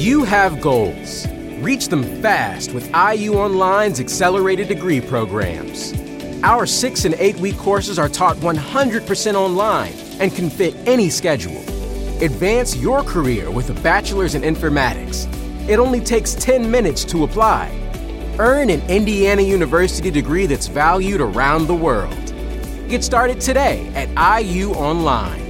You have goals. Reach them fast with IU Online's accelerated degree programs. Our six and eight week courses are taught 100% online and can fit any schedule. Advance your career with a bachelor's in informatics. It only takes 10 minutes to apply. Earn an Indiana University degree that's valued around the world. Get started today at IU Online.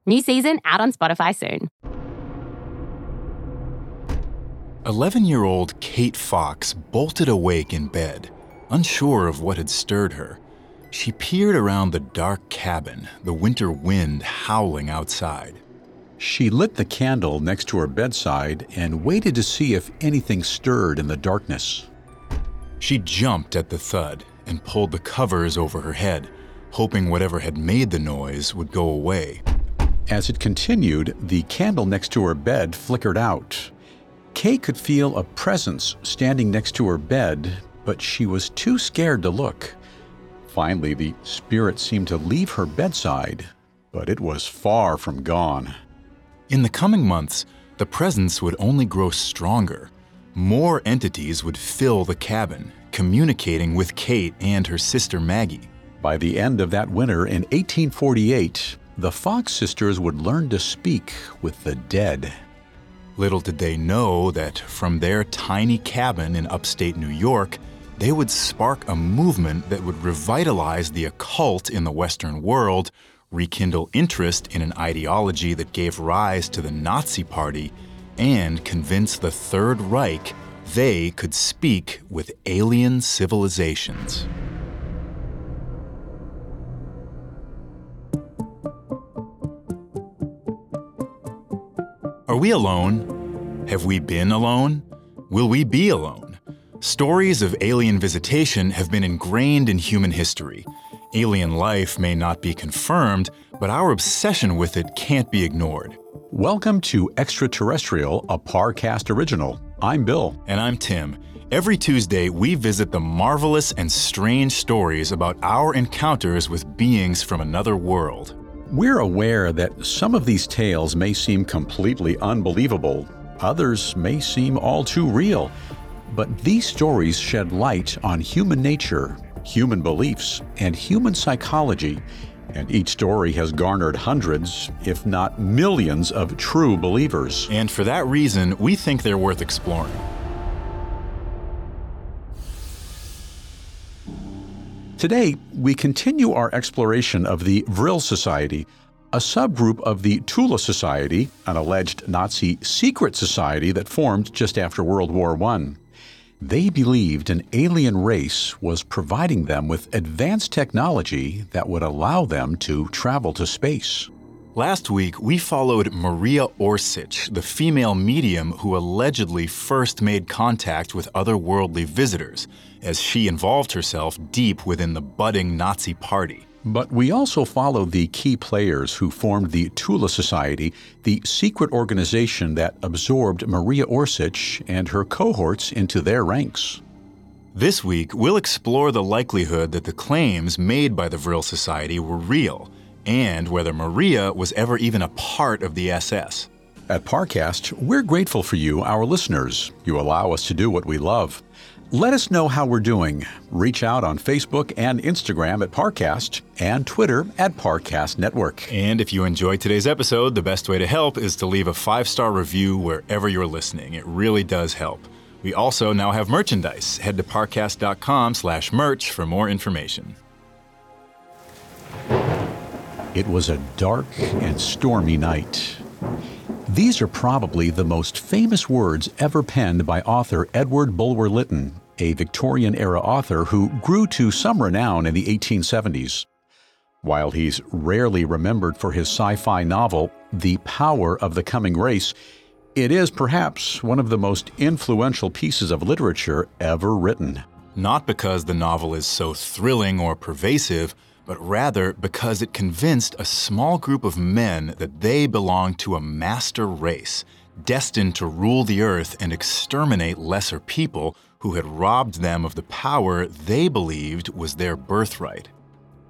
New season out on Spotify soon. 11 year old Kate Fox bolted awake in bed, unsure of what had stirred her. She peered around the dark cabin, the winter wind howling outside. She lit the candle next to her bedside and waited to see if anything stirred in the darkness. She jumped at the thud and pulled the covers over her head, hoping whatever had made the noise would go away. As it continued, the candle next to her bed flickered out. Kay could feel a presence standing next to her bed, but she was too scared to look. Finally, the spirit seemed to leave her bedside, but it was far from gone. In the coming months, the presence would only grow stronger. More entities would fill the cabin, communicating with Kate and her sister Maggie. By the end of that winter in 1848, the Fox sisters would learn to speak with the dead. Little did they know that from their tiny cabin in upstate New York, they would spark a movement that would revitalize the occult in the Western world, rekindle interest in an ideology that gave rise to the Nazi Party, and convince the Third Reich they could speak with alien civilizations. Are we alone? Have we been alone? Will we be alone? Stories of alien visitation have been ingrained in human history. Alien life may not be confirmed, but our obsession with it can't be ignored. Welcome to Extraterrestrial, a Parcast original. I'm Bill. And I'm Tim. Every Tuesday, we visit the marvelous and strange stories about our encounters with beings from another world. We're aware that some of these tales may seem completely unbelievable, others may seem all too real. But these stories shed light on human nature, human beliefs, and human psychology, and each story has garnered hundreds, if not millions, of true believers. And for that reason, we think they're worth exploring. Today, we continue our exploration of the Vril Society, a subgroup of the Thule Society, an alleged Nazi secret society that formed just after World War I. They believed an alien race was providing them with advanced technology that would allow them to travel to space. Last week, we followed Maria Orsic, the female medium who allegedly first made contact with otherworldly visitors, as she involved herself deep within the budding Nazi Party. But we also followed the key players who formed the Thule Society, the secret organization that absorbed Maria Orsic and her cohorts into their ranks. This week, we'll explore the likelihood that the claims made by the Vril Society were real and whether Maria was ever even a part of the SS. At Parcast, we're grateful for you, our listeners. You allow us to do what we love. Let us know how we're doing. Reach out on Facebook and Instagram at Parcast and Twitter at Parcast Network. And if you enjoyed today's episode, the best way to help is to leave a five star review wherever you're listening. It really does help. We also now have merchandise. Head to parcast.com slash merch for more information. It was a dark and stormy night. These are probably the most famous words ever penned by author Edward Bulwer Lytton, a Victorian era author who grew to some renown in the 1870s. While he's rarely remembered for his sci fi novel, The Power of the Coming Race, it is perhaps one of the most influential pieces of literature ever written. Not because the novel is so thrilling or pervasive, but rather because it convinced a small group of men that they belonged to a master race, destined to rule the earth and exterminate lesser people who had robbed them of the power they believed was their birthright.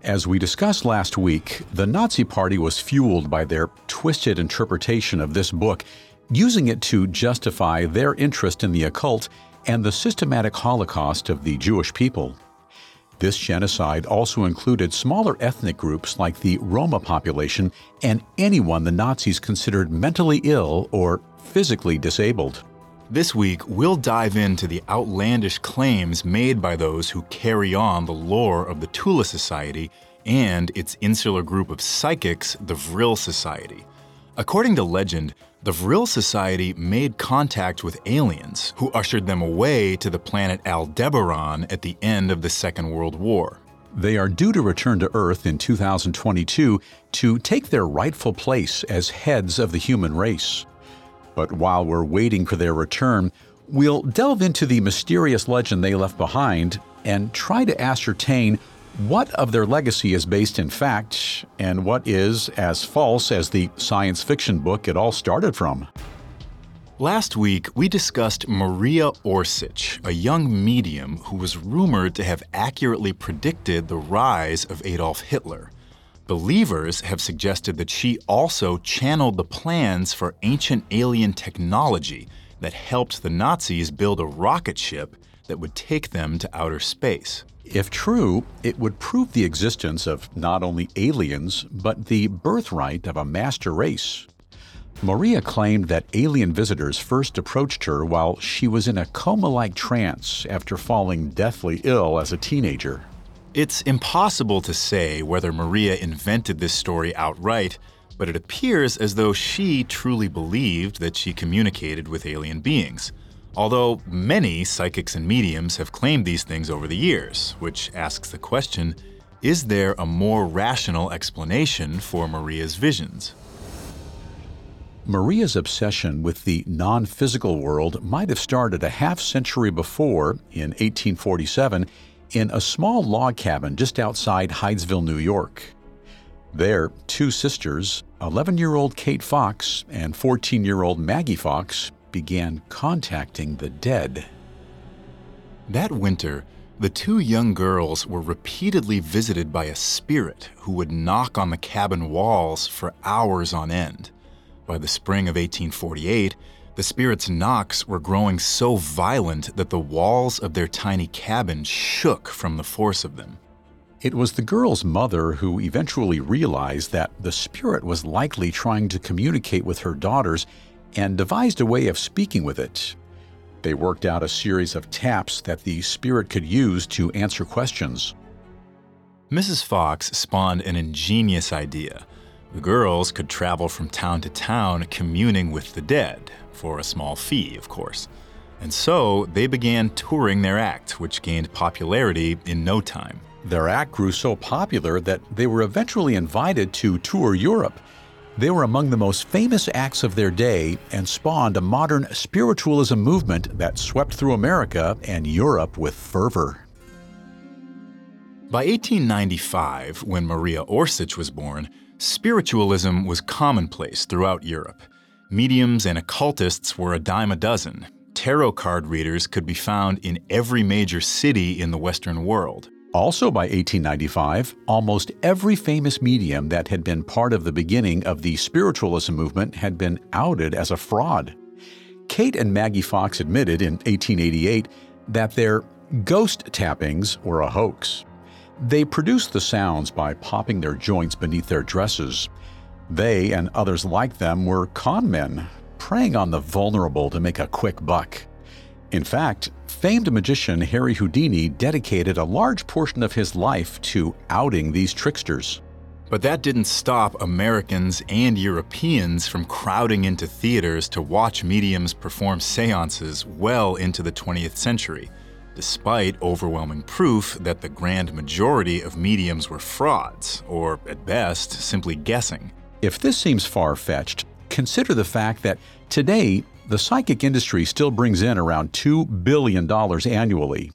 As we discussed last week, the Nazi Party was fueled by their twisted interpretation of this book, using it to justify their interest in the occult and the systematic Holocaust of the Jewish people. This genocide also included smaller ethnic groups like the Roma population and anyone the Nazis considered mentally ill or physically disabled. This week, we'll dive into the outlandish claims made by those who carry on the lore of the Thule Society and its insular group of psychics, the Vril Society. According to legend, the Vril Society made contact with aliens who ushered them away to the planet Aldebaran at the end of the Second World War. They are due to return to Earth in 2022 to take their rightful place as heads of the human race. But while we're waiting for their return, we'll delve into the mysterious legend they left behind and try to ascertain what of their legacy is based in fact and what is as false as the science fiction book it all started from. Last week, we discussed Maria Orsic, a young medium who was rumored to have accurately predicted the rise of Adolf Hitler. Believers have suggested that she also channeled the plans for ancient alien technology that helped the Nazis build a rocket ship that would take them to outer space. If true, it would prove the existence of not only aliens, but the birthright of a master race. Maria claimed that alien visitors first approached her while she was in a coma like trance after falling deathly ill as a teenager. It's impossible to say whether Maria invented this story outright, but it appears as though she truly believed that she communicated with alien beings. Although many psychics and mediums have claimed these things over the years, which asks the question is there a more rational explanation for Maria's visions? Maria's obsession with the non physical world might have started a half century before, in 1847, in a small log cabin just outside Hydesville, New York. There, two sisters, 11 year old Kate Fox and 14 year old Maggie Fox, began contacting the dead. That winter, the two young girls were repeatedly visited by a spirit who would knock on the cabin walls for hours on end. By the spring of 1848, the spirit's knocks were growing so violent that the walls of their tiny cabin shook from the force of them. It was the girl's mother who eventually realized that the spirit was likely trying to communicate with her daughters and devised a way of speaking with it. They worked out a series of taps that the spirit could use to answer questions. Mrs. Fox spawned an ingenious idea. The girls could travel from town to town communing with the dead, for a small fee, of course. And so they began touring their act, which gained popularity in no time. Their act grew so popular that they were eventually invited to tour Europe. They were among the most famous acts of their day and spawned a modern spiritualism movement that swept through America and Europe with fervor. By 1895, when Maria Orsic was born, spiritualism was commonplace throughout Europe. Mediums and occultists were a dime a dozen. Tarot card readers could be found in every major city in the Western world. Also by 1895, almost every famous medium that had been part of the beginning of the spiritualism movement had been outed as a fraud. Kate and Maggie Fox admitted in 1888 that their ghost tappings were a hoax. They produced the sounds by popping their joints beneath their dresses. They and others like them were con men, preying on the vulnerable to make a quick buck. In fact, famed magician Harry Houdini dedicated a large portion of his life to outing these tricksters. But that didn't stop Americans and Europeans from crowding into theaters to watch mediums perform seances well into the 20th century, despite overwhelming proof that the grand majority of mediums were frauds, or at best, simply guessing. If this seems far fetched, consider the fact that today the psychic industry still brings in around $2 billion annually.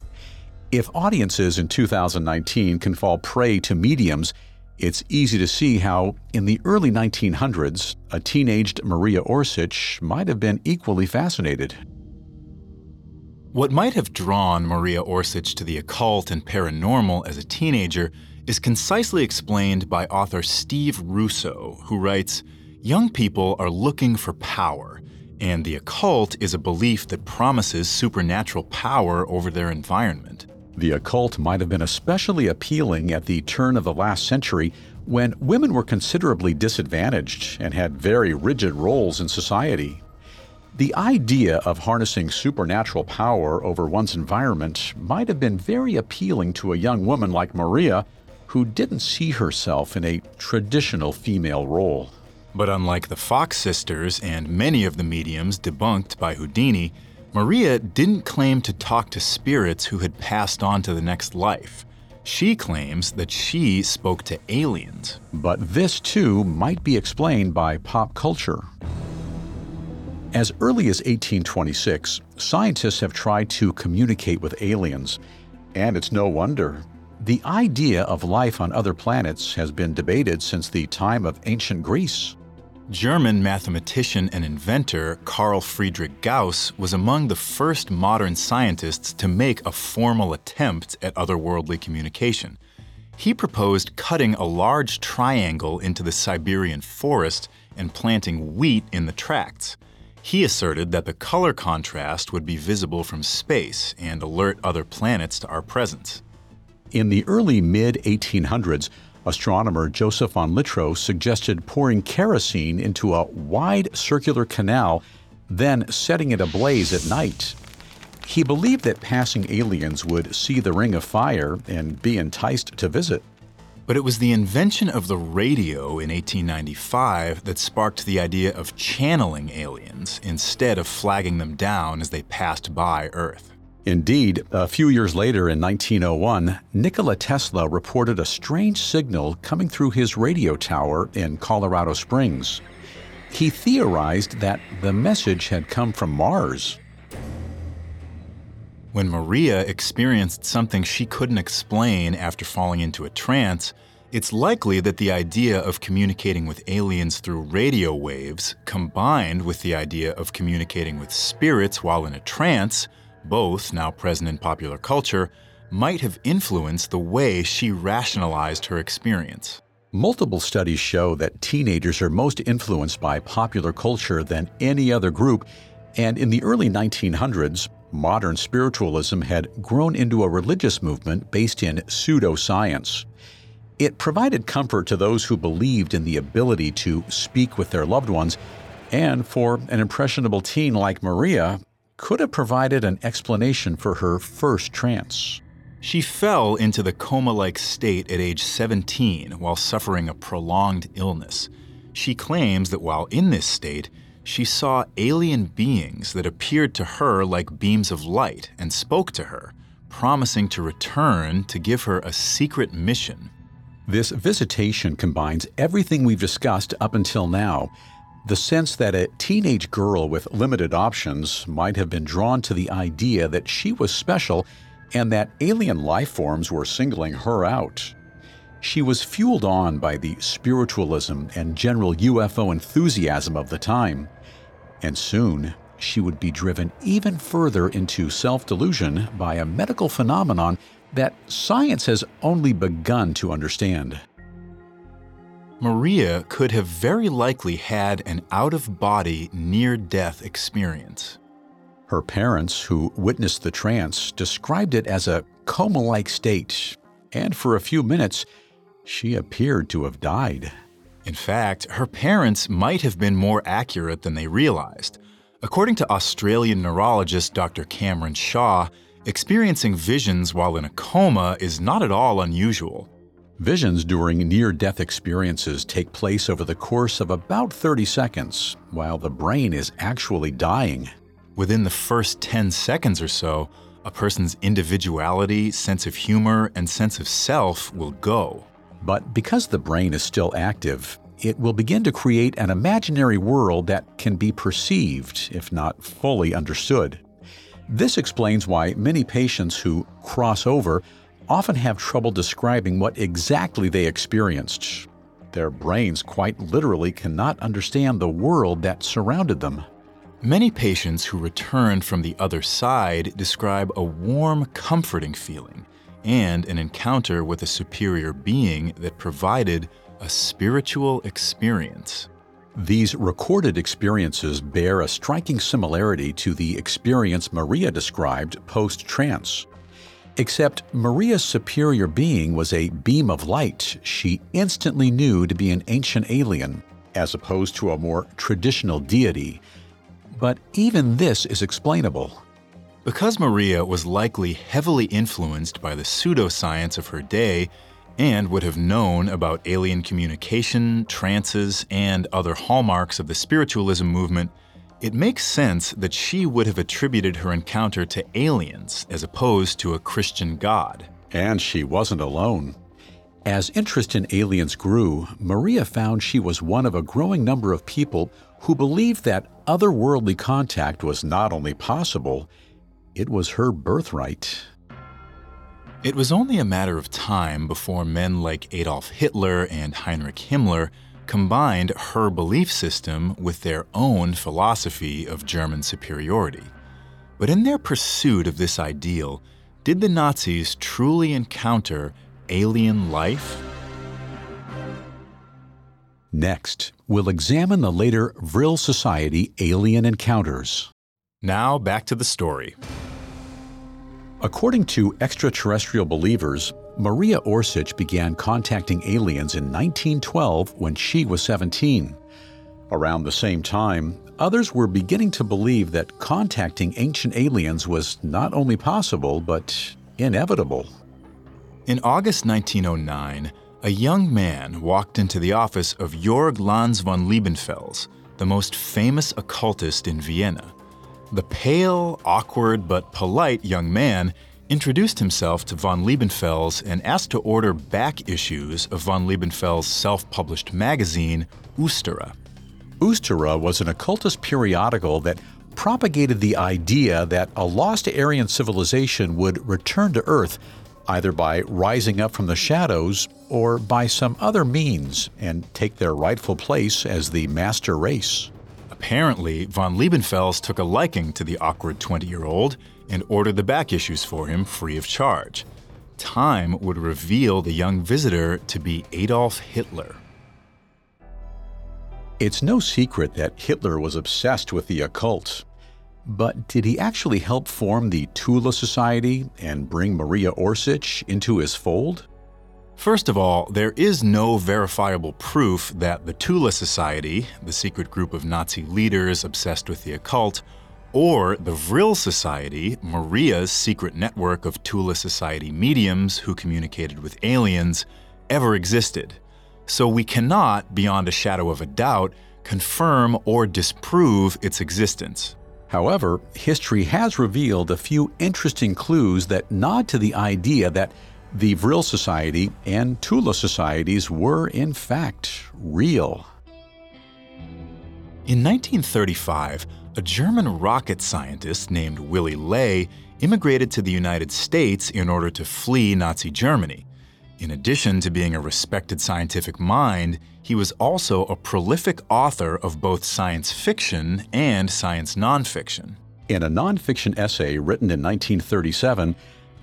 If audiences in 2019 can fall prey to mediums, it's easy to see how, in the early 1900s, a teenaged Maria Orsic might have been equally fascinated. What might have drawn Maria Orsic to the occult and paranormal as a teenager is concisely explained by author Steve Russo, who writes Young people are looking for power, and the occult is a belief that promises supernatural power over their environment. The occult might have been especially appealing at the turn of the last century when women were considerably disadvantaged and had very rigid roles in society. The idea of harnessing supernatural power over one's environment might have been very appealing to a young woman like Maria, who didn't see herself in a traditional female role. But unlike the Fox sisters and many of the mediums debunked by Houdini, Maria didn't claim to talk to spirits who had passed on to the next life. She claims that she spoke to aliens. But this too might be explained by pop culture. As early as 1826, scientists have tried to communicate with aliens, and it's no wonder. The idea of life on other planets has been debated since the time of ancient Greece. German mathematician and inventor Carl Friedrich Gauss was among the first modern scientists to make a formal attempt at otherworldly communication. He proposed cutting a large triangle into the Siberian forest and planting wheat in the tracts. He asserted that the color contrast would be visible from space and alert other planets to our presence. In the early mid 1800s, Astronomer Joseph von Littrow suggested pouring kerosene into a wide circular canal, then setting it ablaze at night. He believed that passing aliens would see the ring of fire and be enticed to visit. But it was the invention of the radio in 1895 that sparked the idea of channeling aliens instead of flagging them down as they passed by Earth. Indeed, a few years later in 1901, Nikola Tesla reported a strange signal coming through his radio tower in Colorado Springs. He theorized that the message had come from Mars. When Maria experienced something she couldn't explain after falling into a trance, it's likely that the idea of communicating with aliens through radio waves, combined with the idea of communicating with spirits while in a trance, both now present in popular culture, might have influenced the way she rationalized her experience. Multiple studies show that teenagers are most influenced by popular culture than any other group, and in the early 1900s, modern spiritualism had grown into a religious movement based in pseudoscience. It provided comfort to those who believed in the ability to speak with their loved ones, and for an impressionable teen like Maria, could have provided an explanation for her first trance. She fell into the coma like state at age 17 while suffering a prolonged illness. She claims that while in this state, she saw alien beings that appeared to her like beams of light and spoke to her, promising to return to give her a secret mission. This visitation combines everything we've discussed up until now the sense that a teenage girl with limited options might have been drawn to the idea that she was special and that alien life forms were singling her out. She was fueled on by the spiritualism and general UFO enthusiasm of the time. And soon, she would be driven even further into self delusion by a medical phenomenon that science has only begun to understand. Maria could have very likely had an out of body, near death experience. Her parents, who witnessed the trance, described it as a coma like state, and for a few minutes, she appeared to have died. In fact, her parents might have been more accurate than they realized. According to Australian neurologist Dr. Cameron Shaw, experiencing visions while in a coma is not at all unusual. Visions during near death experiences take place over the course of about 30 seconds, while the brain is actually dying. Within the first 10 seconds or so, a person's individuality, sense of humor, and sense of self will go. But because the brain is still active, it will begin to create an imaginary world that can be perceived, if not fully understood. This explains why many patients who cross over often have trouble describing what exactly they experienced. Their brains quite literally cannot understand the world that surrounded them. Many patients who returned from the other side describe a warm, comforting feeling and an encounter with a superior being that provided a spiritual experience. These recorded experiences bear a striking similarity to the experience Maria described post trance. Except Maria's superior being was a beam of light she instantly knew to be an ancient alien, as opposed to a more traditional deity. But even this is explainable. Because Maria was likely heavily influenced by the pseudoscience of her day and would have known about alien communication, trances, and other hallmarks of the spiritualism movement, it makes sense that she would have attributed her encounter to aliens as opposed to a Christian god. And she wasn't alone. As interest in aliens grew, Maria found she was one of a growing number of people who believed that otherworldly contact was not only possible, it was her birthright. It was only a matter of time before men like Adolf Hitler and Heinrich Himmler combined her belief system with their own philosophy of German superiority. But in their pursuit of this ideal, did the Nazis truly encounter alien life? Next, we'll examine the later Vril Society alien encounters. Now, back to the story. According to extraterrestrial believers, Maria Orsic began contacting aliens in 1912 when she was 17. Around the same time, others were beginning to believe that contacting ancient aliens was not only possible, but inevitable. In August 1909, a young man walked into the office of Jorg Lanz von Liebenfels, the most famous occultist in Vienna. The pale, awkward, but polite young man introduced himself to von Liebenfels and asked to order back issues of von Liebenfels' self published magazine, Ostara. Ostara was an occultist periodical that propagated the idea that a lost Aryan civilization would return to Earth either by rising up from the shadows or by some other means and take their rightful place as the master race. Apparently, von Liebenfels took a liking to the awkward 20 year old and ordered the back issues for him free of charge. Time would reveal the young visitor to be Adolf Hitler. It's no secret that Hitler was obsessed with the occult. But did he actually help form the Thule Society and bring Maria Orsic into his fold? First of all, there is no verifiable proof that the Thule Society, the secret group of Nazi leaders obsessed with the occult, or the Vril Society, Maria's secret network of Thule Society mediums who communicated with aliens, ever existed. So we cannot, beyond a shadow of a doubt, confirm or disprove its existence. However, history has revealed a few interesting clues that nod to the idea that the Vril Society and Thule Societies were, in fact, real. In 1935, a German rocket scientist named Willy Ley immigrated to the United States in order to flee Nazi Germany. In addition to being a respected scientific mind, he was also a prolific author of both science fiction and science nonfiction. In a nonfiction essay written in 1937,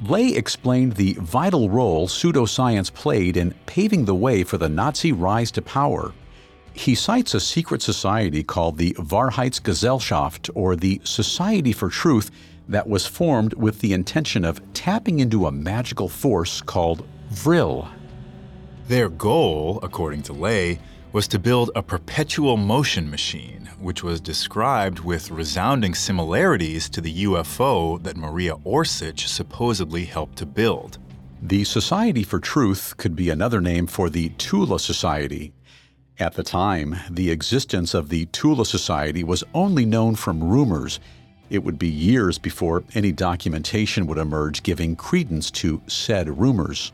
Ley explained the vital role pseudoscience played in paving the way for the Nazi rise to power. He cites a secret society called the Wahrheitsgesellschaft, or the Society for Truth, that was formed with the intention of tapping into a magical force called Vril. Their goal, according to Ley, was to build a perpetual motion machine, which was described with resounding similarities to the UFO that Maria Orsic supposedly helped to build. The Society for Truth could be another name for the Thule Society. At the time, the existence of the Thule Society was only known from rumors. It would be years before any documentation would emerge giving credence to said rumors.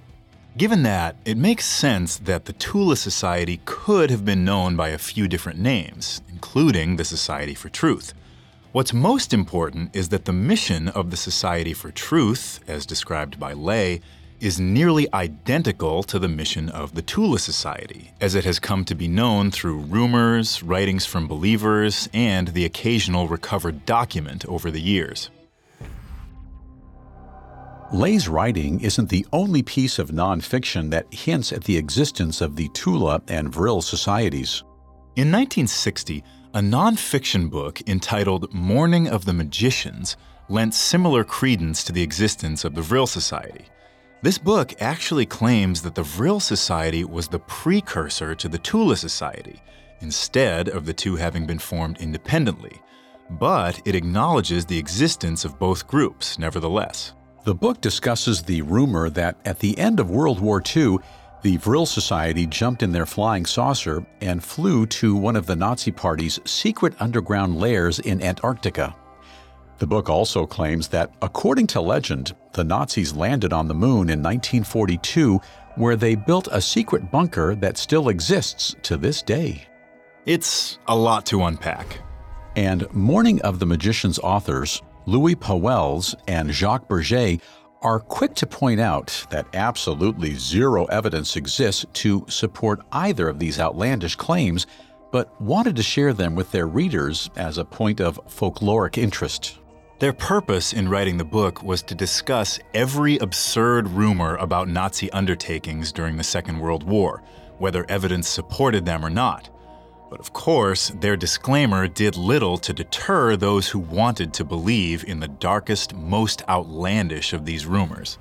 Given that, it makes sense that the Thule Society could have been known by a few different names, including the Society for Truth. What's most important is that the mission of the Society for Truth, as described by Ley, is nearly identical to the mission of the Thule Society, as it has come to be known through rumors, writings from believers, and the occasional recovered document over the years. Ley's writing isn't the only piece of nonfiction that hints at the existence of the Thule and Vril societies. In 1960, a nonfiction book entitled Morning of the Magicians lent similar credence to the existence of the Vril Society. This book actually claims that the Vril Society was the precursor to the Thule Society, instead of the two having been formed independently. But it acknowledges the existence of both groups, nevertheless. The book discusses the rumor that at the end of World War II, the Vril Society jumped in their flying saucer and flew to one of the Nazi Party's secret underground lairs in Antarctica. The book also claims that, according to legend, the Nazis landed on the moon in 1942, where they built a secret bunker that still exists to this day. It's a lot to unpack. And Morning of the Magician's authors, Louis Pauwels and Jacques Bergier, are quick to point out that absolutely zero evidence exists to support either of these outlandish claims, but wanted to share them with their readers as a point of folkloric interest. Their purpose in writing the book was to discuss every absurd rumor about Nazi undertakings during the Second World War, whether evidence supported them or not. But of course, their disclaimer did little to deter those who wanted to believe in the darkest, most outlandish of these rumors.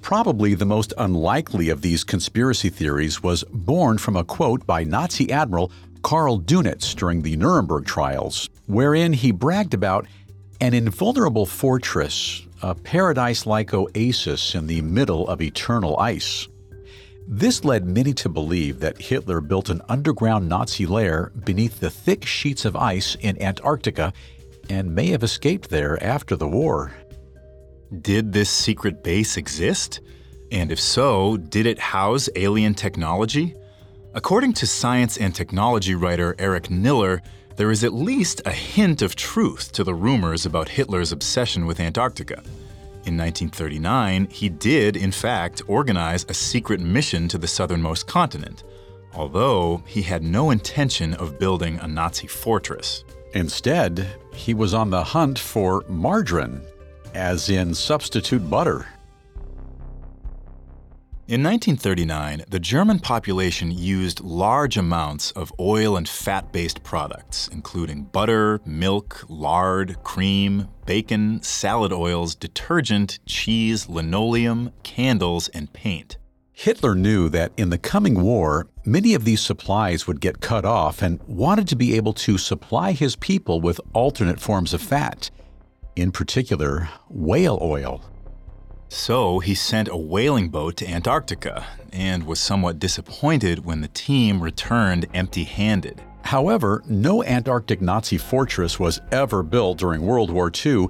Probably the most unlikely of these conspiracy theories was born from a quote by Nazi Admiral Karl Dönitz during the Nuremberg trials, wherein he bragged about an invulnerable fortress, a paradise like oasis in the middle of eternal ice. This led many to believe that Hitler built an underground Nazi lair beneath the thick sheets of ice in Antarctica and may have escaped there after the war. Did this secret base exist? And if so, did it house alien technology? According to science and technology writer Eric Niiler, there is at least a hint of truth to the rumors about Hitler's obsession with Antarctica. In 1939, he did, in fact, organize a secret mission to the southernmost continent, although he had no intention of building a Nazi fortress. Instead, he was on the hunt for margarine, as in substitute butter. In 1939, the German population used large amounts of oil and fat based products, including butter, milk, lard, cream, bacon, salad oils, detergent, cheese, linoleum, candles, and paint. Hitler knew that in the coming war, many of these supplies would get cut off and wanted to be able to supply his people with alternate forms of fat, in particular, whale oil. So he sent a whaling boat to Antarctica and was somewhat disappointed when the team returned empty handed. However, no Antarctic Nazi fortress was ever built during World War II,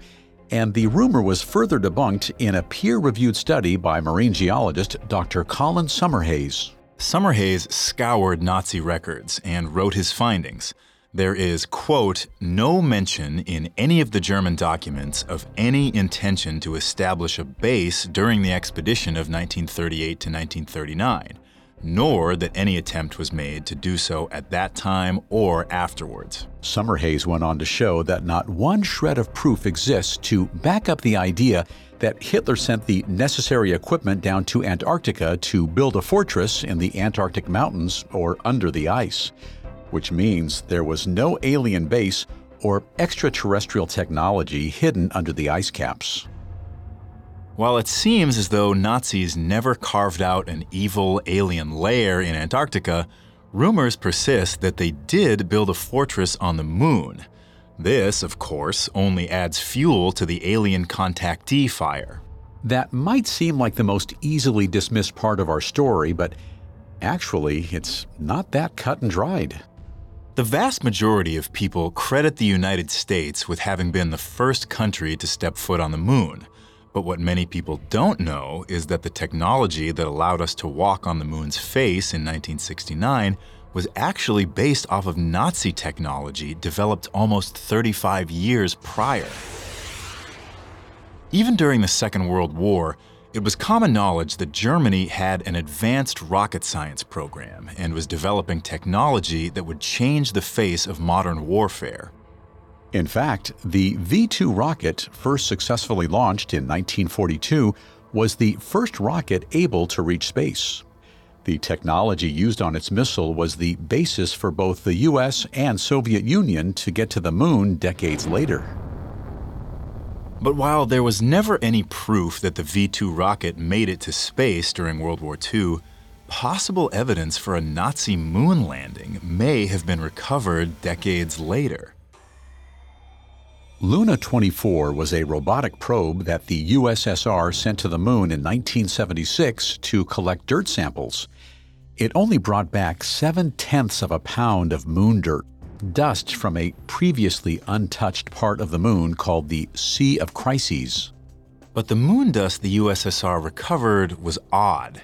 and the rumor was further debunked in a peer reviewed study by marine geologist Dr. Colin Summerhayes. Summerhayes scoured Nazi records and wrote his findings there is, quote, no mention in any of the German documents of any intention to establish a base during the expedition of 1938 to 1939, nor that any attempt was made to do so at that time or afterwards. Summerhayes went on to show that not one shred of proof exists to back up the idea that Hitler sent the necessary equipment down to Antarctica to build a fortress in the Antarctic mountains or under the ice which means there was no alien base or extraterrestrial technology hidden under the ice caps. While it seems as though Nazis never carved out an evil alien lair in Antarctica, rumors persist that they did build a fortress on the moon. This, of course, only adds fuel to the alien contactee fire. That might seem like the most easily dismissed part of our story, but actually, it's not that cut and dried. The vast majority of people credit the United States with having been the first country to step foot on the moon. But what many people don't know is that the technology that allowed us to walk on the moon's face in 1969 was actually based off of Nazi technology developed almost 35 years prior. Even during the Second World War, it was common knowledge that Germany had an advanced rocket science program and was developing technology that would change the face of modern warfare. In fact, the V 2 rocket, first successfully launched in 1942, was the first rocket able to reach space. The technology used on its missile was the basis for both the US and Soviet Union to get to the moon decades later. But while there was never any proof that the V 2 rocket made it to space during World War II, possible evidence for a Nazi moon landing may have been recovered decades later. Luna 24 was a robotic probe that the USSR sent to the moon in 1976 to collect dirt samples. It only brought back seven tenths of a pound of moon dirt, dust from a previously untouched part of the moon called the Sea of Crises. But the moon dust the USSR recovered was odd.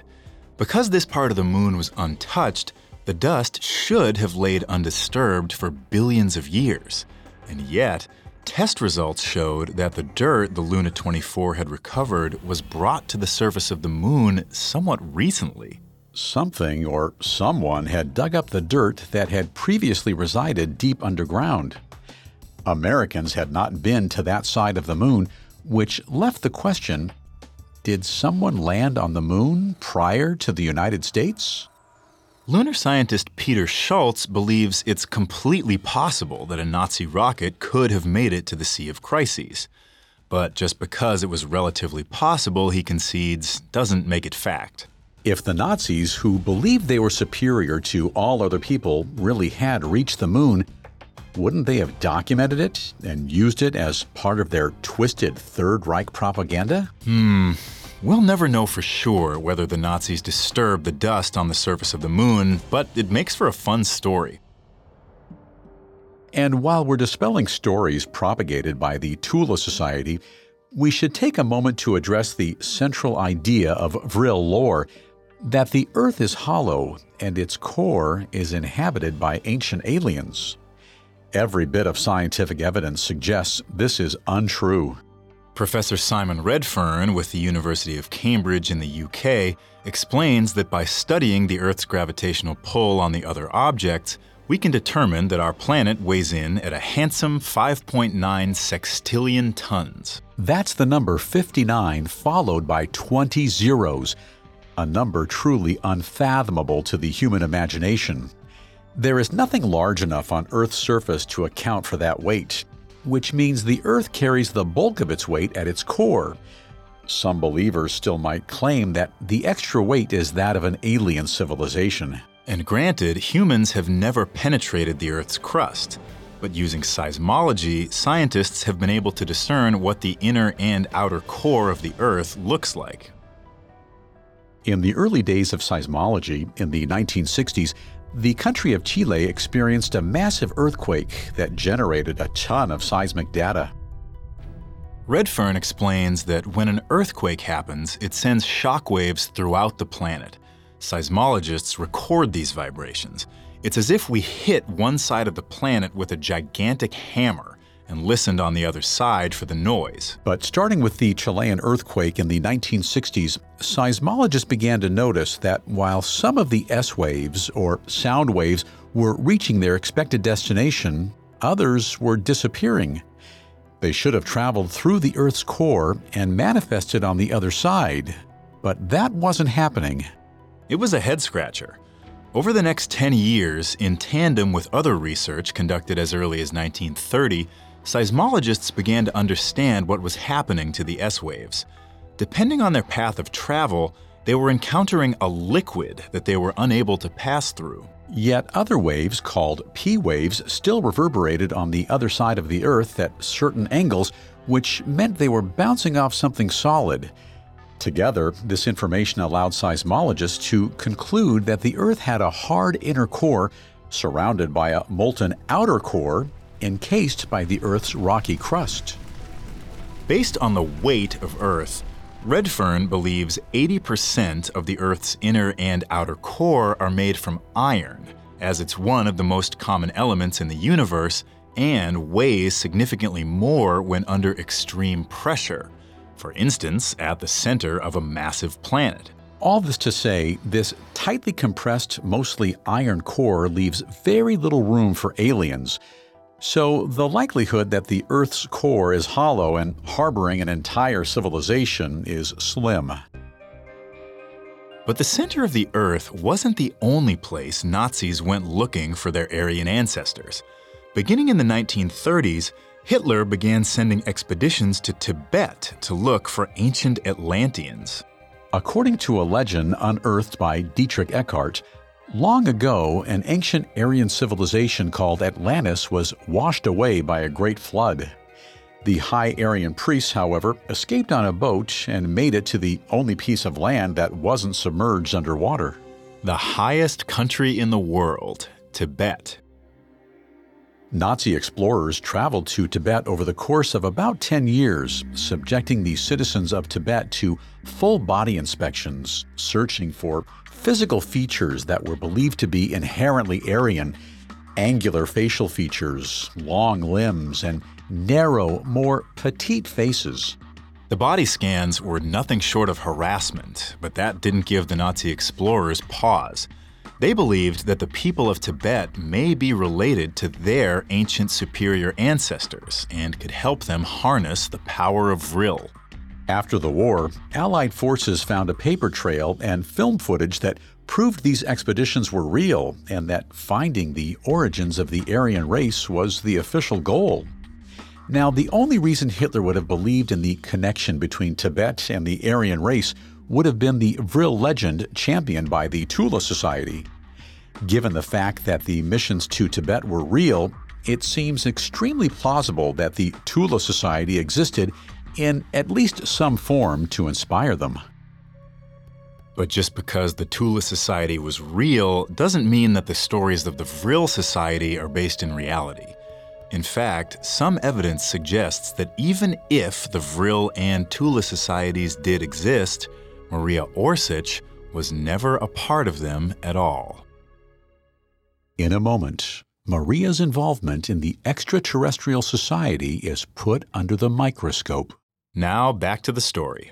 Because this part of the moon was untouched, the dust should have laid undisturbed for billions of years. And yet, Test results showed that the dirt the Luna 24 had recovered was brought to the surface of the moon somewhat recently. Something or someone had dug up the dirt that had previously resided deep underground. Americans had not been to that side of the moon, which left the question did someone land on the moon prior to the United States? Lunar scientist Peter Schultz believes it's completely possible that a Nazi rocket could have made it to the Sea of Crises. But just because it was relatively possible, he concedes, doesn't make it fact. If the Nazis, who believed they were superior to all other people, really had reached the moon, wouldn't they have documented it and used it as part of their twisted Third Reich propaganda? Hmm, We'll never know for sure whether the Nazis disturbed the dust on the surface of the moon, but it makes for a fun story. And while we're dispelling stories propagated by the Thule Society, we should take a moment to address the central idea of Vril lore that the Earth is hollow and its core is inhabited by ancient aliens. Every bit of scientific evidence suggests this is untrue. Professor Simon Redfern with the University of Cambridge in the UK explains that by studying the Earth's gravitational pull on the other objects, we can determine that our planet weighs in at a handsome 5.9 sextillion tons. That's the number 59 followed by 20 zeros, a number truly unfathomable to the human imagination. There is nothing large enough on Earth's surface to account for that weight, which means the Earth carries the bulk of its weight at its core. Some believers still might claim that the extra weight is that of an alien civilization. And granted, humans have never penetrated the Earth's crust. But using seismology, scientists have been able to discern what the inner and outer core of the Earth looks like. In the early days of seismology, in the 1960s, the country of Chile experienced a massive earthquake that generated a ton of seismic data. Redfern explains that when an earthquake happens, it sends shock waves throughout the planet. Seismologists record these vibrations. It's as if we hit one side of the planet with a gigantic hammer and listened on the other side for the noise. But starting with the Chilean earthquake in the 1960s, seismologists began to notice that while some of the S waves, or sound waves, were reaching their expected destination, others were disappearing. They should have traveled through the Earth's core and manifested on the other side, but that wasn't happening. It was a head scratcher. Over the next 10 years, in tandem with other research conducted as early as 1930, seismologists began to understand what was happening to the S waves. Depending on their path of travel, they were encountering a liquid that they were unable to pass through. Yet other waves, called P waves, still reverberated on the other side of the Earth at certain angles, which meant they were bouncing off something solid. Together, this information allowed seismologists to conclude that the Earth had a hard inner core surrounded by a molten outer core encased by the Earth's rocky crust. Based on the weight of Earth, Redfern believes 80% of the Earth's inner and outer core are made from iron, as it's one of the most common elements in the universe and weighs significantly more when under extreme pressure, for instance, at the center of a massive planet. All this to say, this tightly compressed, mostly iron core leaves very little room for aliens. So, the likelihood that the Earth's core is hollow and harboring an entire civilization is slim. But the center of the Earth wasn't the only place Nazis went looking for their Aryan ancestors. Beginning in the 1930s, Hitler began sending expeditions to Tibet to look for ancient Atlanteans. According to a legend unearthed by Dietrich Eckart, long ago an ancient Aryan civilization called Atlantis was washed away by a great flood. The high Aryan priests, however, escaped on a boat and made it to the only piece of land that wasn't submerged underwater. The highest country in the world, Tibet. Nazi explorers traveled to Tibet over the course of about 10 years, subjecting the citizens of Tibet to full body inspections, searching for physical features that were believed to be inherently Aryan angular facial features, long limbs, and narrow, more petite faces. The body scans were nothing short of harassment, but that didn't give the Nazi explorers pause. They believed that the people of Tibet may be related to their ancient superior ancestors and could help them harness the power of Vril. After the war, Allied forces found a paper trail and film footage that proved these expeditions were real and that finding the origins of the Aryan race was the official goal. Now, the only reason Hitler would have believed in the connection between Tibet and the Aryan race would have been the Vril legend championed by the Thule Society. Given the fact that the missions to Tibet were real, it seems extremely plausible that the Thule Society existed in at least some form to inspire them. But just because the Thule Society was real doesn't mean that the stories of the Vril Society are based in reality. In fact, some evidence suggests that even if the Vril and Thule societies did exist, Maria Orsitsch was never a part of them at all. In a moment, Maria's involvement in the extraterrestrial society is put under the microscope. Now back to the story.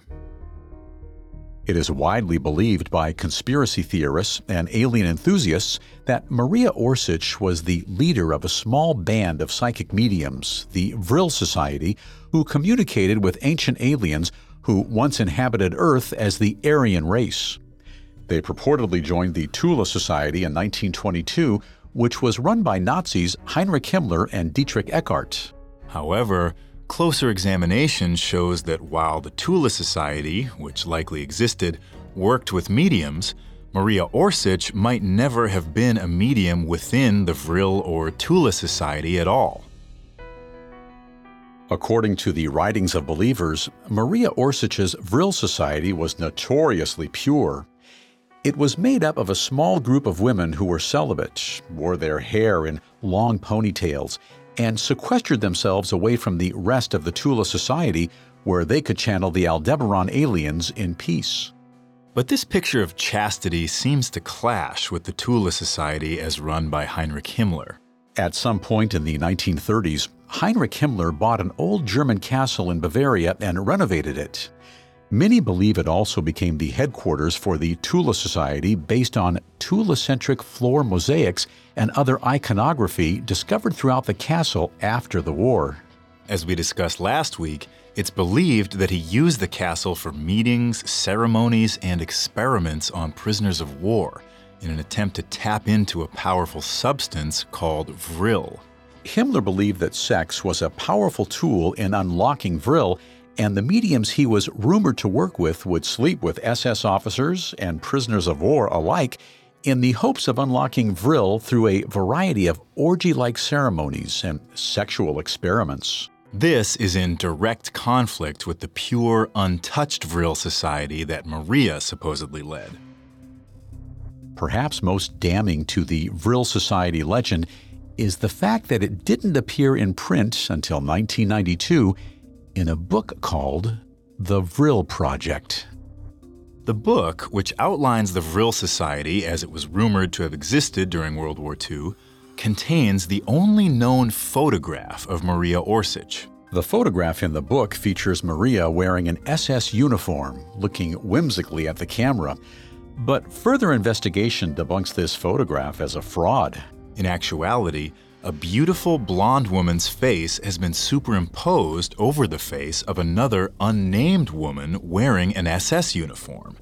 It is widely believed by conspiracy theorists and alien enthusiasts that Maria Orsitsch was the leader of a small band of psychic mediums, the Vril Society, who communicated with ancient aliens who once inhabited Earth as the Aryan race. They purportedly joined the Thule Society in 1922, which was run by Nazis Heinrich Himmler and Dietrich Eckart. However, closer examination shows that while the Thule Society, which likely existed, worked with mediums, Maria Orsitsch might never have been a medium within the Vril or Thule Society at all. According to the writings of believers, Maria Orsitsch's Vril Society was notoriously pure. It was made up of a small group of women who were celibate, wore their hair in long ponytails, and sequestered themselves away from the rest of the Thule Society where they could channel the Aldebaran aliens in peace. But this picture of chastity seems to clash with the Thule Society as run by Heinrich Himmler. At some point in the 1930s, Heinrich Himmler bought an old German castle in Bavaria and renovated it. Many believe it also became the headquarters for the Thule Society based on Thule-centric floor mosaics and other iconography discovered throughout the castle after the war. As we discussed last week, it's believed that he used the castle for meetings, ceremonies, and experiments on prisoners of war in an attempt to tap into a powerful substance called vril. Himmler believed that sex was a powerful tool in unlocking Vril, and the mediums he was rumored to work with would sleep with SS officers and prisoners of war alike in the hopes of unlocking Vril through a variety of orgy like ceremonies and sexual experiments. This is in direct conflict with the pure, untouched Vril society that Maria supposedly led. Perhaps most damning to the Vril Society legend is the fact that it didn't appear in print until 1992 in a book called The Vril Project. The book, which outlines the Vril Society as it was rumored to have existed during World War II, contains the only known photograph of Maria Orsitsch. The photograph in the book features Maria wearing an SS uniform, looking whimsically at the camera. But further investigation debunks this photograph as a fraud. In actuality, a beautiful blonde woman's face has been superimposed over the face of another unnamed woman wearing an SS uniform.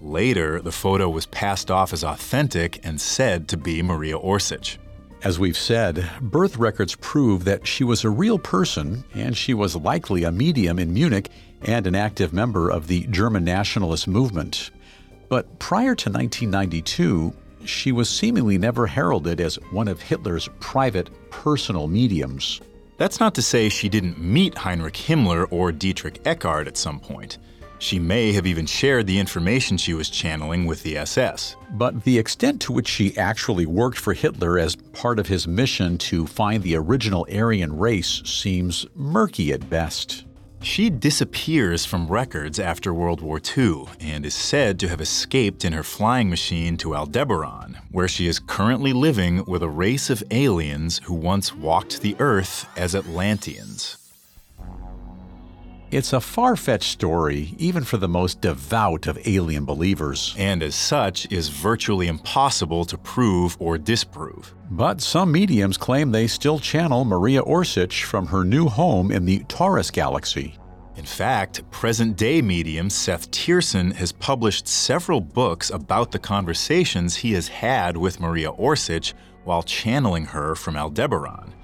Later, the photo was passed off as authentic and said to be Maria Orsitsch. As we've said, birth records prove that she was a real person and she was likely a medium in Munich and an active member of the German nationalist movement. But prior to 1992, she was seemingly never heralded as one of Hitler's private, personal mediums. That's not to say she didn't meet Heinrich Himmler or Dietrich Eckart at some point. She may have even shared the information she was channeling with the SS. But the extent to which she actually worked for Hitler as part of his mission to find the original Aryan race seems murky at best. She disappears from records after World War II and is said to have escaped in her flying machine to Aldebaran, where she is currently living with a race of aliens who once walked the Earth as Atlanteans. It's a far fetched story, even for the most devout of alien believers. And as such, is virtually impossible to prove or disprove. But some mediums claim they still channel Maria Orsitsch from her new home in the Taurus galaxy. In fact, present day medium Seth Tearson has published several books about the conversations he has had with Maria Orsitsch while channeling her from Aldebaran.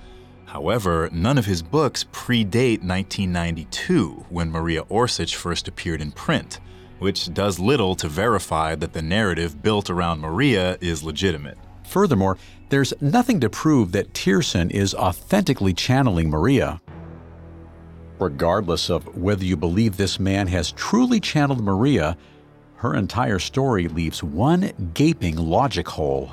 However, none of his books predate 1992, when Maria Orsitsch first appeared in print, which does little to verify that the narrative built around Maria is legitimate. Furthermore, there's nothing to prove that Tearson is authentically channeling Maria. Regardless of whether you believe this man has truly channeled Maria, her entire story leaves one gaping logic hole.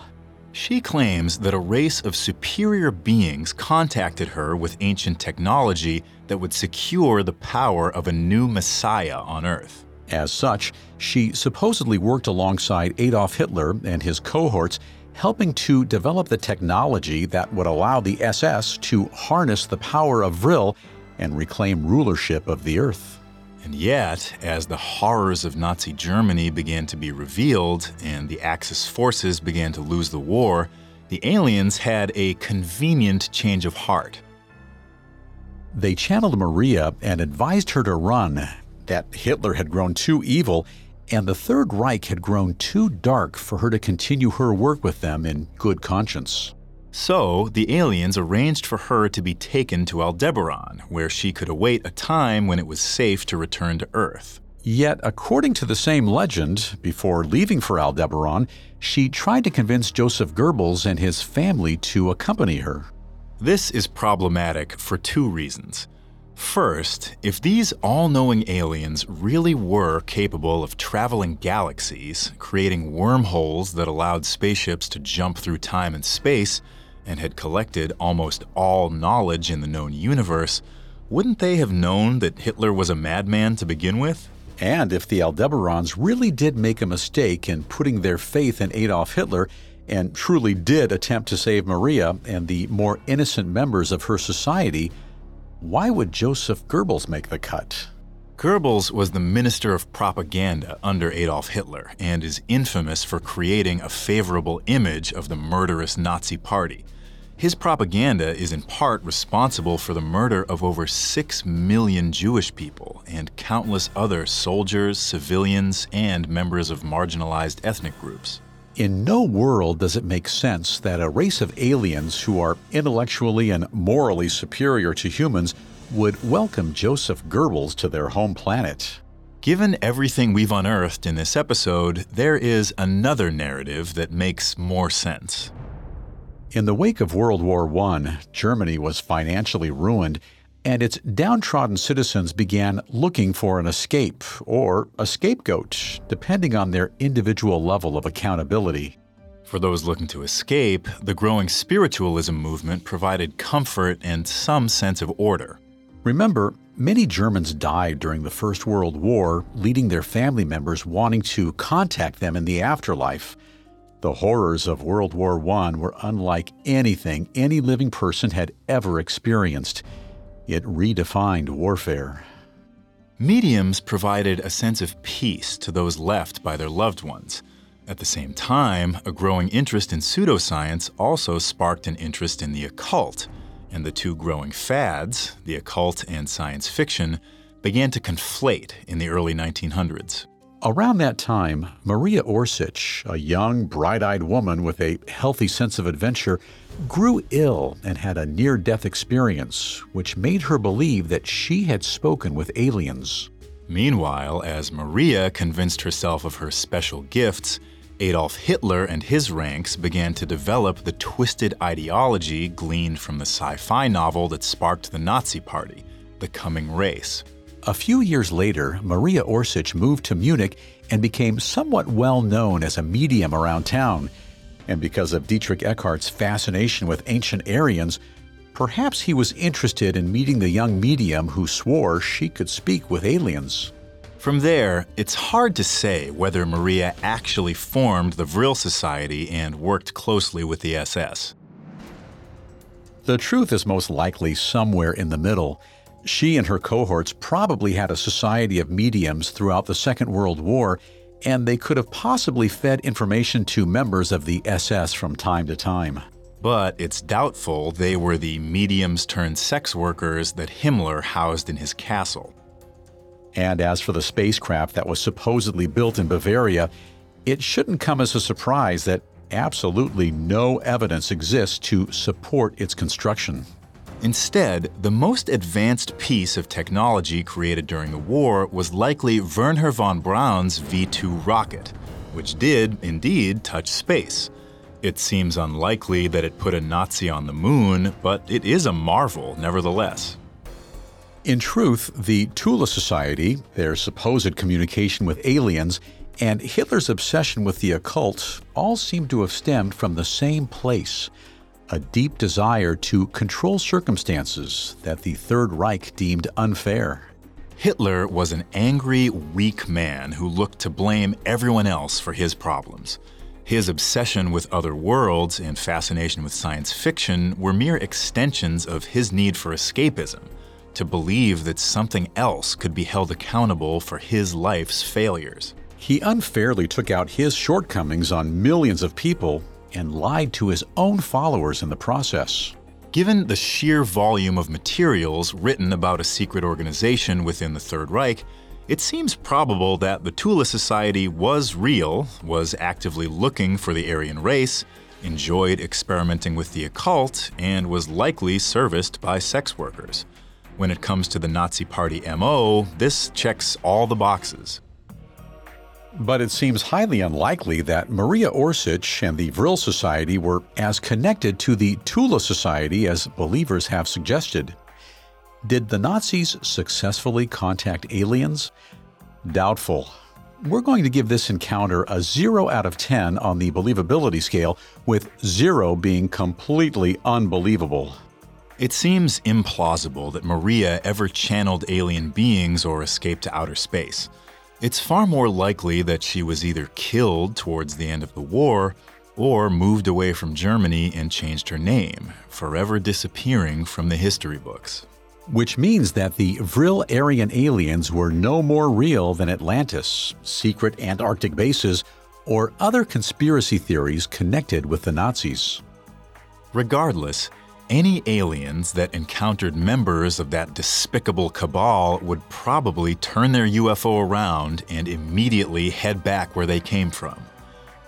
She claims that a race of superior beings contacted her with ancient technology that would secure the power of a new Messiah on Earth. As such, she supposedly worked alongside Adolf Hitler and his cohorts, helping to develop the technology that would allow the SS to harness the power of Vril and reclaim rulership of the Earth. And yet, as the horrors of Nazi Germany began to be revealed and the Axis forces began to lose the war, the aliens had a convenient change of heart. They channeled Maria and advised her to run, that Hitler had grown too evil and the Third Reich had grown too dark for her to continue her work with them in good conscience. So, the aliens arranged for her to be taken to Aldebaran, where she could await a time when it was safe to return to Earth. Yet, according to the same legend, before leaving for Aldebaran, she tried to convince Joseph Goebbels and his family to accompany her. This is problematic for two reasons. First, if these all knowing aliens really were capable of traveling galaxies, creating wormholes that allowed spaceships to jump through time and space, and had collected almost all knowledge in the known universe, wouldn't they have known that Hitler was a madman to begin with? And if the Aldebarans really did make a mistake in putting their faith in Adolf Hitler and truly did attempt to save Maria and the more innocent members of her society, why would Joseph Goebbels make the cut? Goebbels was the minister of propaganda under Adolf Hitler and is infamous for creating a favorable image of the murderous Nazi Party. His propaganda is in part responsible for the murder of over 6 million Jewish people and countless other soldiers, civilians, and members of marginalized ethnic groups. In no world does it make sense that a race of aliens who are intellectually and morally superior to humans would welcome Joseph Goebbels to their home planet. Given everything we've unearthed in this episode, there is another narrative that makes more sense. In the wake of World War I, Germany was financially ruined, and its downtrodden citizens began looking for an escape or a scapegoat, depending on their individual level of accountability. For those looking to escape, the growing spiritualism movement provided comfort and some sense of order. Remember, Many Germans died during the First World War, leading their family members wanting to contact them in the afterlife. The horrors of World War I were unlike anything any living person had ever experienced. It redefined warfare. Mediums provided a sense of peace to those left by their loved ones. At the same time, a growing interest in pseudoscience also sparked an interest in the occult and the two growing fads, the occult and science fiction, began to conflate in the early 1900s. Around that time, Maria Orsitsch, a young, bright eyed woman with a healthy sense of adventure, grew ill and had a near death experience, which made her believe that she had spoken with aliens. Meanwhile, as Maria convinced herself of her special gifts, Adolf Hitler and his ranks began to develop the twisted ideology gleaned from the sci fi novel that sparked the Nazi Party, The Coming Race. A few years later, Maria Orsitsch moved to Munich and became somewhat well known as a medium around town. And because of Dietrich Eckart's fascination with ancient Aryans, perhaps he was interested in meeting the young medium who swore she could speak with aliens. From there, it's hard to say whether Maria actually formed the Vril Society and worked closely with the SS. The truth is most likely somewhere in the middle. She and her cohorts probably had a society of mediums throughout the Second World War, and they could have possibly fed information to members of the SS from time to time. But it's doubtful they were the mediums turned sex workers that Himmler housed in his castle. And as for the spacecraft that was supposedly built in Bavaria, it shouldn't come as a surprise that absolutely no evidence exists to support its construction. Instead, the most advanced piece of technology created during the war was likely Wernher von Braun's V 2 rocket, which did, indeed, touch space. It seems unlikely that it put a Nazi on the moon, but it is a marvel nevertheless. In truth, the Thule Society, their supposed communication with aliens, and Hitler's obsession with the occult all seem to have stemmed from the same place a deep desire to control circumstances that the Third Reich deemed unfair. Hitler was an angry, weak man who looked to blame everyone else for his problems. His obsession with other worlds and fascination with science fiction were mere extensions of his need for escapism to believe that something else could be held accountable for his life's failures. He unfairly took out his shortcomings on millions of people and lied to his own followers in the process. Given the sheer volume of materials written about a secret organization within the Third Reich, it seems probable that the Thule Society was real, was actively looking for the Aryan race, enjoyed experimenting with the occult, and was likely serviced by sex workers. When it comes to the Nazi Party MO, this checks all the boxes. But it seems highly unlikely that Maria Orsitsch and the Vril Society were as connected to the Thule Society as believers have suggested. Did the Nazis successfully contact aliens? Doubtful. We're going to give this encounter a 0 out of 10 on the believability scale, with 0 being completely unbelievable. It seems implausible that Maria ever channeled alien beings or escaped to outer space. It's far more likely that she was either killed towards the end of the war or moved away from Germany and changed her name, forever disappearing from the history books. Which means that the Vril Aryan aliens were no more real than Atlantis, secret Antarctic bases, or other conspiracy theories connected with the Nazis. Regardless, any aliens that encountered members of that despicable cabal would probably turn their UFO around and immediately head back where they came from,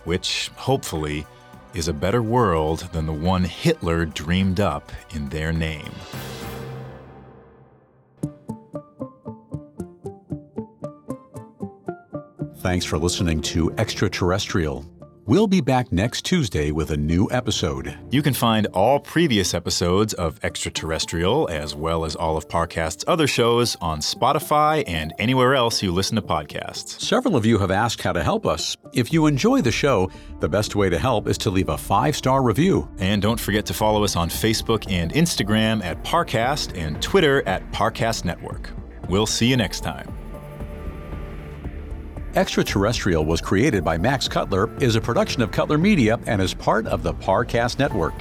which, hopefully, is a better world than the one Hitler dreamed up in their name. Thanks for listening to Extraterrestrial. We'll be back next Tuesday with a new episode. You can find all previous episodes of Extraterrestrial, as well as all of Parcast's other shows, on Spotify and anywhere else you listen to podcasts. Several of you have asked how to help us. If you enjoy the show, the best way to help is to leave a five star review. And don't forget to follow us on Facebook and Instagram at Parcast and Twitter at Parcast Network. We'll see you next time. Extraterrestrial was created by Max Cutler, is a production of Cutler Media, and is part of the Parcast Network.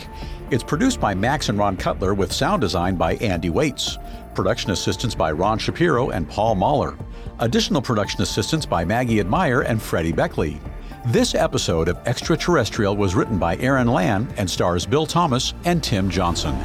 It's produced by Max and Ron Cutler with sound design by Andy Waits. Production assistance by Ron Shapiro and Paul Mahler. Additional production assistance by Maggie Admire and Freddie Beckley. This episode of Extraterrestrial was written by Aaron Land and stars Bill Thomas and Tim Johnson.